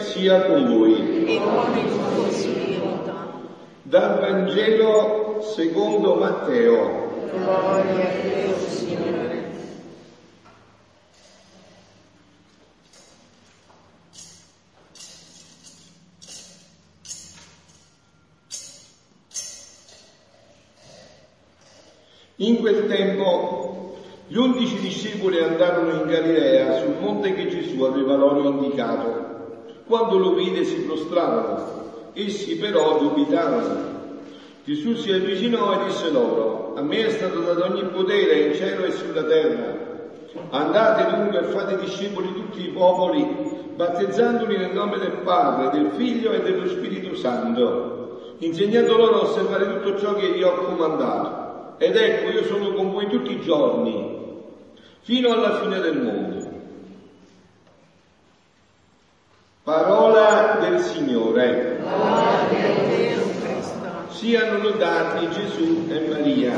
sia con voi. E con il tuo spirito. Dal Vangelo secondo Matteo. Gloria a te, Signore. In quel tempo gli undici discepoli andarono in Galilea sul monte che Gesù aveva loro indicato. Quando lo vide si prostrarono, essi però dubitarono. Gesù si avvicinò e disse loro, a me è stato dato ogni potere in cielo e sulla terra. Andate dunque e fate discepoli tutti i popoli, battezzandoli nel nome del Padre, del Figlio e dello Spirito Santo, insegnando loro a osservare tutto ciò che vi ho comandato. Ed ecco, io sono con voi tutti i giorni, fino alla fine del mondo. Parola del Signore. Siano lodati Gesù e Maria.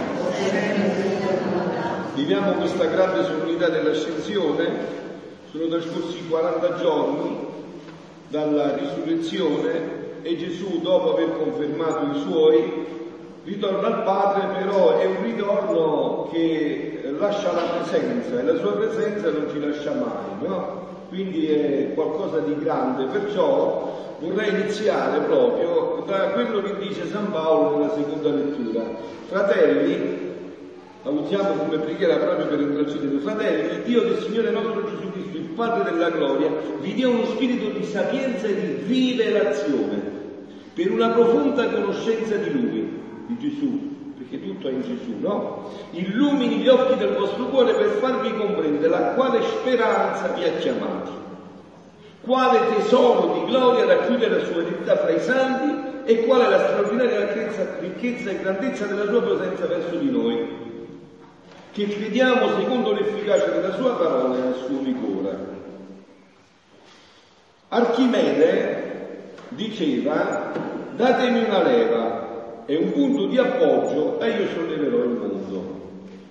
Viviamo questa grande solennità dell'ascensione, sono trascorsi 40 giorni dalla risurrezione e Gesù, dopo aver confermato i suoi, ritorna al Padre, però è un ritorno che lascia la presenza e la sua presenza non ci lascia mai, no? Quindi è qualcosa di grande, perciò vorrei iniziare proprio da quello che dice San Paolo nella seconda lettura. Fratelli, la usiamo come preghiera proprio per intercedere, fratelli, il Dio del Signore nostro Gesù Cristo, il Padre della gloria, vi dia uno spirito di sapienza e di rivelazione per una profonda conoscenza di Lui, di Gesù, perché tutto è in Gesù, no? Illumini gli occhi del vostro cuore per farvi comprendere a quale speranza vi ha chiamati, quale tesoro di gloria racchiude la sua eredità fra i santi e qual è la straordinaria ricchezza, ricchezza e grandezza della sua presenza verso di noi, che crediamo secondo l'efficacia della sua parola e nel suo vigore. Archimede diceva, datemi una leva e un punto di appoggio e io solleverò il mondo.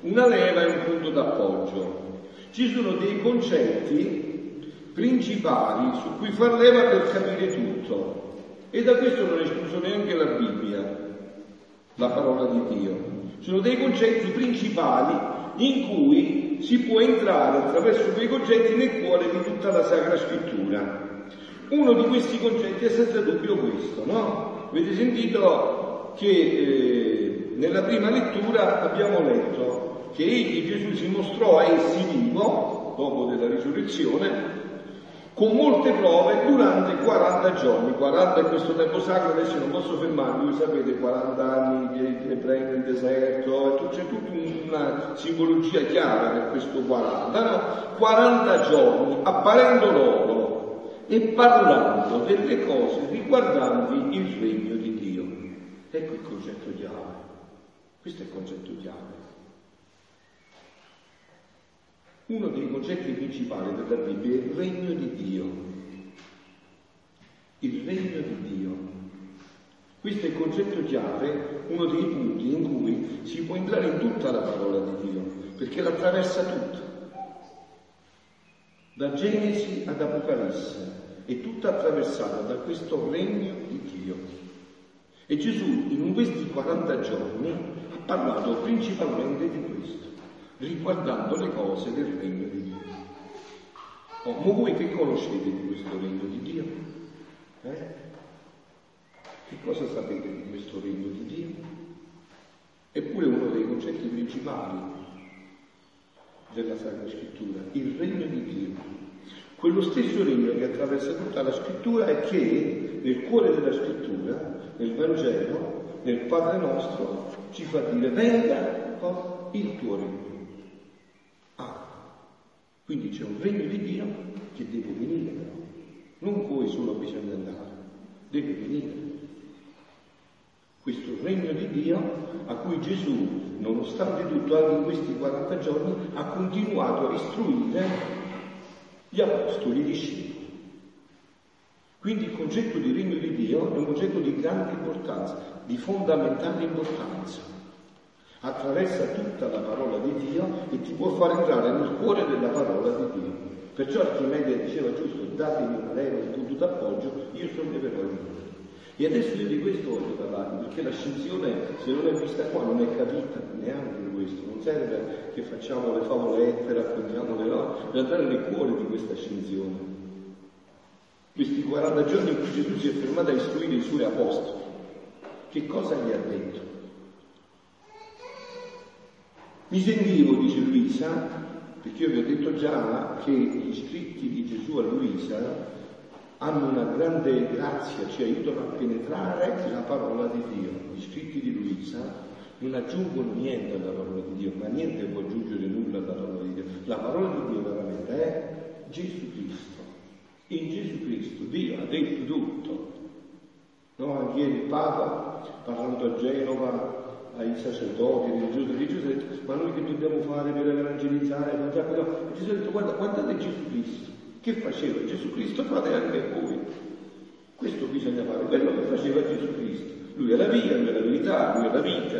Una leva è un punto d'appoggio. Ci sono dei concetti principali su cui far leva per capire tutto. E da questo non è escluso neanche la Bibbia, la parola di Dio. Sono dei concetti principali in cui si può entrare attraverso quei concetti nel cuore di tutta la Sacra Scrittura. Uno di questi concetti è senza dubbio questo, no? Avete sentito che eh, nella prima lettura abbiamo letto che egli, Gesù, si mostrò a essi vivo, dopo della risurrezione, con molte prove durante 40 giorni. 40 in questo tempo sacro, adesso non posso fermarmi, voi sapete, 40 anni di ebrei nel deserto, c'è tutta una simbologia chiara per questo 40, no? 40 giorni apparendo loro e parlando delle cose riguardanti il regno di Dio. Ecco il concetto chiave. Questo è il concetto chiave. Uno dei concetti principali della Bibbia è il regno di Dio. Il regno di Dio. Questo è il concetto chiave, uno dei punti in cui si può entrare in tutta la parola di Dio, perché l'attraversa tutta. Da Genesi ad Apocalisse è tutta attraversata da questo regno di Dio. E Gesù in questi 40 giorni ha parlato principalmente di questo, riguardando le cose del regno di Dio. Oh, ma voi che conoscete di questo regno di Dio? Eh? Che cosa sapete di questo regno di Dio? Eppure uno dei concetti principali della Sacra Scrittura, il regno di Dio. Quello stesso regno che attraversa tutta la scrittura e che nel cuore della scrittura, nel Vangelo, nel Padre nostro, ci fa dire venga il tuo regno. Ah, quindi c'è un regno di Dio che deve venire. Non voi solo bisogna andare, deve venire. Questo regno di Dio a cui Gesù, nonostante tutto, anche in questi 40 giorni, ha continuato a istruire gli apostoli, discepoli. Quindi il concetto di regno di Dio è un concetto di grande importanza, di fondamentale importanza. Attraversa tutta la parola di Dio e ti può far entrare nel cuore della parola di Dio. Perciò Archimede diceva giusto, datemi una leva, un punto d'appoggio, io solleverò il mondo. E adesso io di questo voglio parlare, perché la scissione, se non è vista qua, non è capita neanche questo. Non serve che facciamo le favolette, raccontiamo le no, per andare nel cuore di questa scissione. Questi 40 giorni in cui Gesù si è fermato a istruire i suoi apostoli, che cosa gli ha detto? Mi sentivo, dice Luisa, perché io vi ho detto già che gli scritti di Gesù a Luisa hanno una grande grazia, ci aiutano a penetrare la parola di Dio. Gli scritti di Luisa non aggiungono niente alla parola di Dio, ma niente può aggiungere nulla alla parola di Dio. La parola di Dio veramente è Gesù Cristo. In Gesù Cristo Dio ha detto tutto. No, ieri il Papa, parlando a Genova, ai sacerdoti, religiosi, religiosi, ha detto, ma noi che dobbiamo fare per evangelizzare? No, Gesù ha detto, guarda, guardate Gesù Cristo che faceva Gesù Cristo fate anche voi. Questo bisogna fare, quello che faceva Gesù Cristo. Lui è la via, lui è la verità, lui è la vita,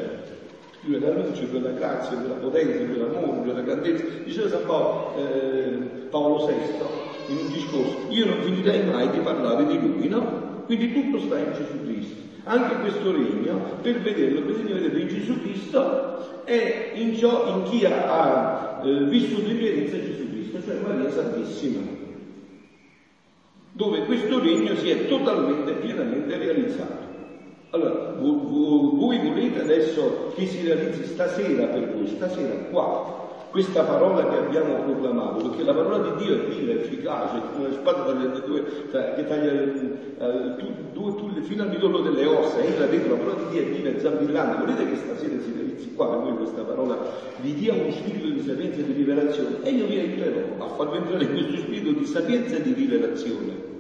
lui è la luce, lui è la grazia, lui è la potenza, lui è l'amore, lui è la grandezza. Diceva San Paolo, eh, Paolo VI in un discorso, io non finirei mai di parlare di lui, no? Quindi tutto sta in Gesù Cristo. Anche questo regno, per vederlo, bisogna vedere in Gesù Cristo e in, ciò, in chi ha, eh, vissuto in pienezza Gesù Cristo, cioè Maria Santissima dove questo regno si è totalmente, pienamente realizzato. Allora, voi volete adesso che si realizzi stasera per voi, stasera qua, questa parola che abbiamo proclamato, perché la parola di Dio è viva, efficace, come spada tagliatrice cioè, che taglia eh, due, tu, fino al midollo delle ossa, entra dentro, la parola di Dio è viva e zampillante. Volete che stasera si realizzi qua per voi questa parola vi dia uno spirito di sapienza e di rivelazione e io vi aiuterò a farvi entrare questo spirito di sapienza e di rivelazione.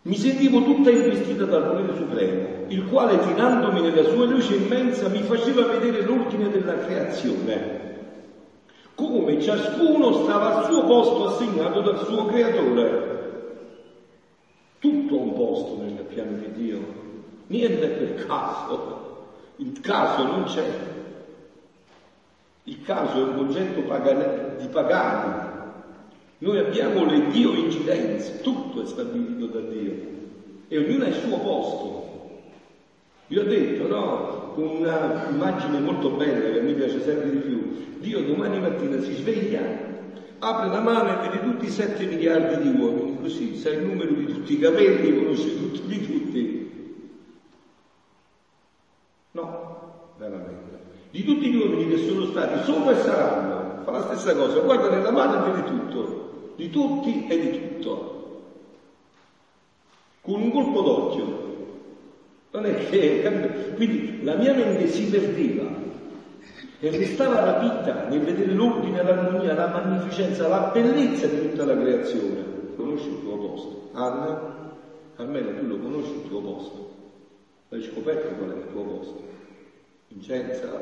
Mi sentivo tutta investita dal volere supremo, il quale tirandomi nella sua luce immensa mi faceva vedere l'ordine della creazione, come ciascuno stava al suo posto assegnato dal suo creatore. Tutto un posto nel piano di Dio, niente per caso, il caso non c'è. Il caso è un concetto di pagani, noi abbiamo le Dio incidenze, tutto è stabilito da Dio e ognuno ha il suo posto. Vi ho detto, no, con una immagine molto bella che me piace sempre di più, Dio domani mattina si sveglia, apre la mano e vede tutti i 7 miliardi di uomini, così sa il numero di tutti i capelli, conosce tutti di tutti. No, veramente. Di tutti gli uomini che sono stati, sono e saranno, fa la stessa cosa, guarda nella mano e vede tutto di tutti e di tutto, con un colpo d'occhio. Non è che, quindi la mia mente si perdeva e restava rapita nel vedere l'ordine, l'armonia, la magnificenza, la bellezza di tutta la creazione. Conosci il tuo posto? Anna? Carmela, tu lo conosci il tuo posto? L'hai scoperto qual è il tuo posto? Vincenza,